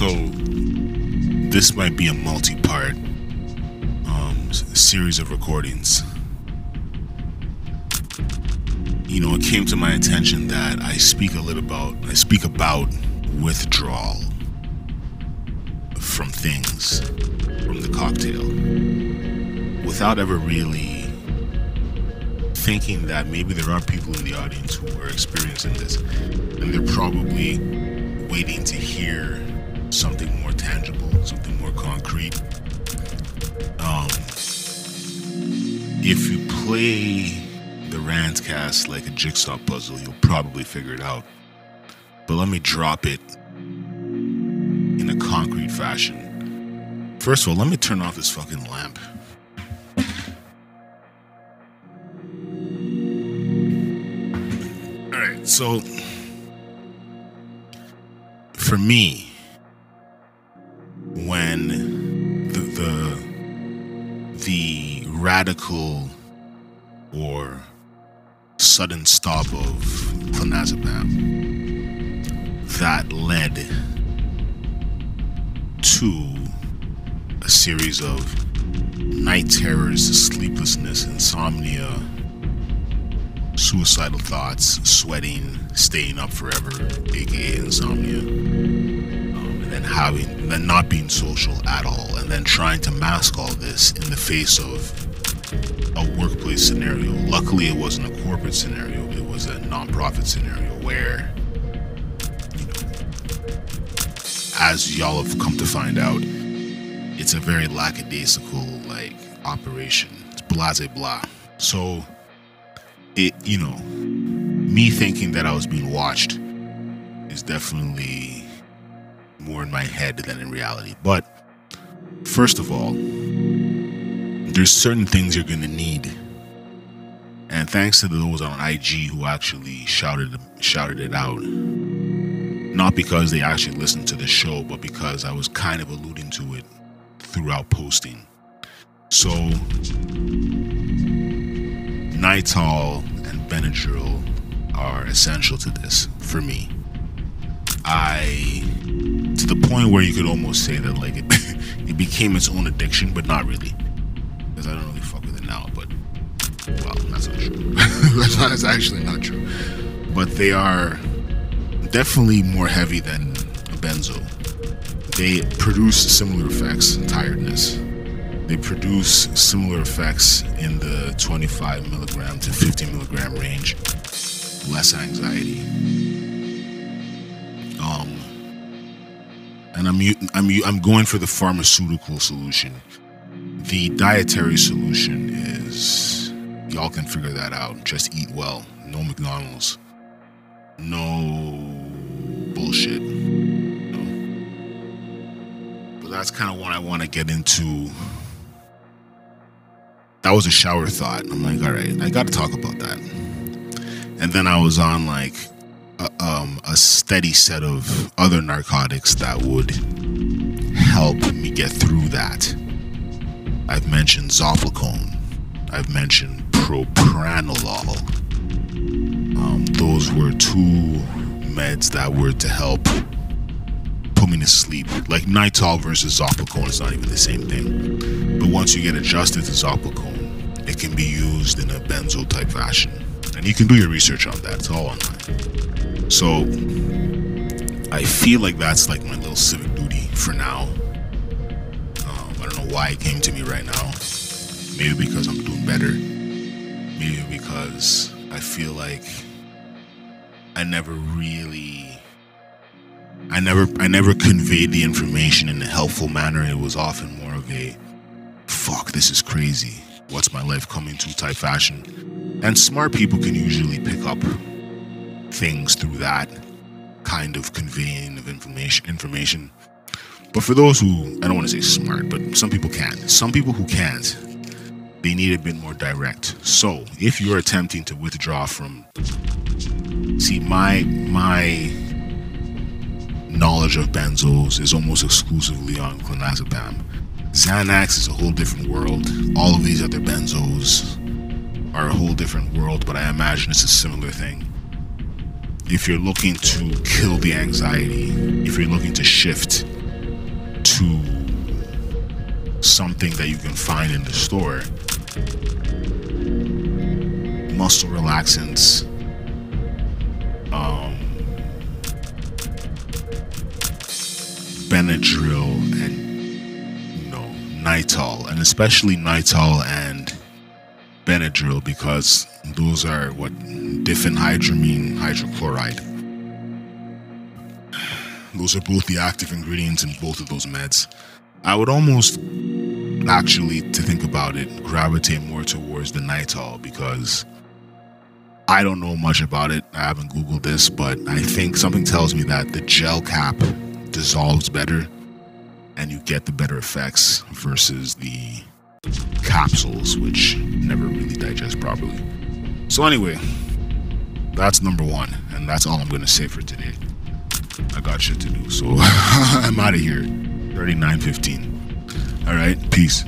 So this might be a multi-part um, series of recordings. You know, it came to my attention that I speak a little about I speak about withdrawal from things, from the cocktail, without ever really thinking that maybe there are people in the audience who are experiencing this, and they're probably waiting to hear something more tangible, something more concrete. Um, if you play the Rantcast like a jigsaw puzzle, you'll probably figure it out. But let me drop it in a concrete fashion. First of all, let me turn off this fucking lamp. Alright, so for me, the, radical or sudden stop of clonazepam that led to a series of night terrors, sleeplessness, insomnia, suicidal thoughts, sweating, staying up forever, aka insomnia, having, then not being social at all, and then trying to mask all this in the face of a workplace scenario. Luckily, it wasn't a corporate scenario; it was a nonprofit scenario where, you know, as y'all have come to find out, it's a very lackadaisical like operation. It's blah blah blah. So it you know me thinking that I was being watched is definitely more in my head than in reality. But first of all, there's certain things you're gonna need. And thanks to those on IG who actually shouted shouted it out. Not because they actually listened to the show, but because I was kind of alluding to it throughout posting. So Nytol and Benadryl are essential to this for me. I to the point where you could almost say that like it, it became its own addiction, but not really. Because I don't really fuck with it now, but well, that's not true. that's, not, that's actually not true. But they are definitely more heavy than benzo. They produce similar effects, in tiredness. They produce similar effects in the 25 milligram to 50 milligram range. Less anxiety. Um, and I'm I'm I'm going for the pharmaceutical solution. The dietary solution is y'all can figure that out. Just eat well. No McDonald's. No bullshit. But that's kind of what I want to get into. That was a shower thought. I'm like, all right, I got to talk about that. And then I was on like a, um, a steady set of other narcotics that would help me get through that. I've mentioned Zopiclone. I've mentioned propranolol. Um, those were two meds that were to help put me to sleep. Like Nytol versus Zopiclone is not even the same thing. But once you get adjusted to Zopiclone, it can be used in a benzo type fashion. And you can do your research on that. It's all online. So I feel like that's like my little civic duty for now. Um, I don't know why it came to me right now. Maybe because I'm doing better. Maybe because I feel like I never really I never I never conveyed the information in a helpful manner. It was often more of a fuck, this is crazy. What's my life coming to type fashion. And smart people can usually pick up things through that kind of conveying of information information. But for those who I don't want to say smart, but some people can. Some people who can't, they need a bit more direct. So if you're attempting to withdraw from see my my knowledge of benzos is almost exclusively on clonazepam. Xanax is a whole different world. All of these other benzos are a whole different world, but I imagine it's a similar thing. If you're looking to kill the anxiety, if you're looking to shift to something that you can find in the store, muscle relaxants, um, Benadryl, and you know, Nytol, and especially Nytol and Benadryl because those are what diphenhydramine hydrochloride. Those are both the active ingredients in both of those meds. I would almost actually, to think about it, gravitate more towards the Nytol because I don't know much about it. I haven't Googled this, but I think something tells me that the gel cap dissolves better and you get the better effects versus the capsules, which never really digest properly. So, anyway, that's number one, and that's all I'm to say for today. I got shit to do, so I'm out of here. 39.15. All right, peace.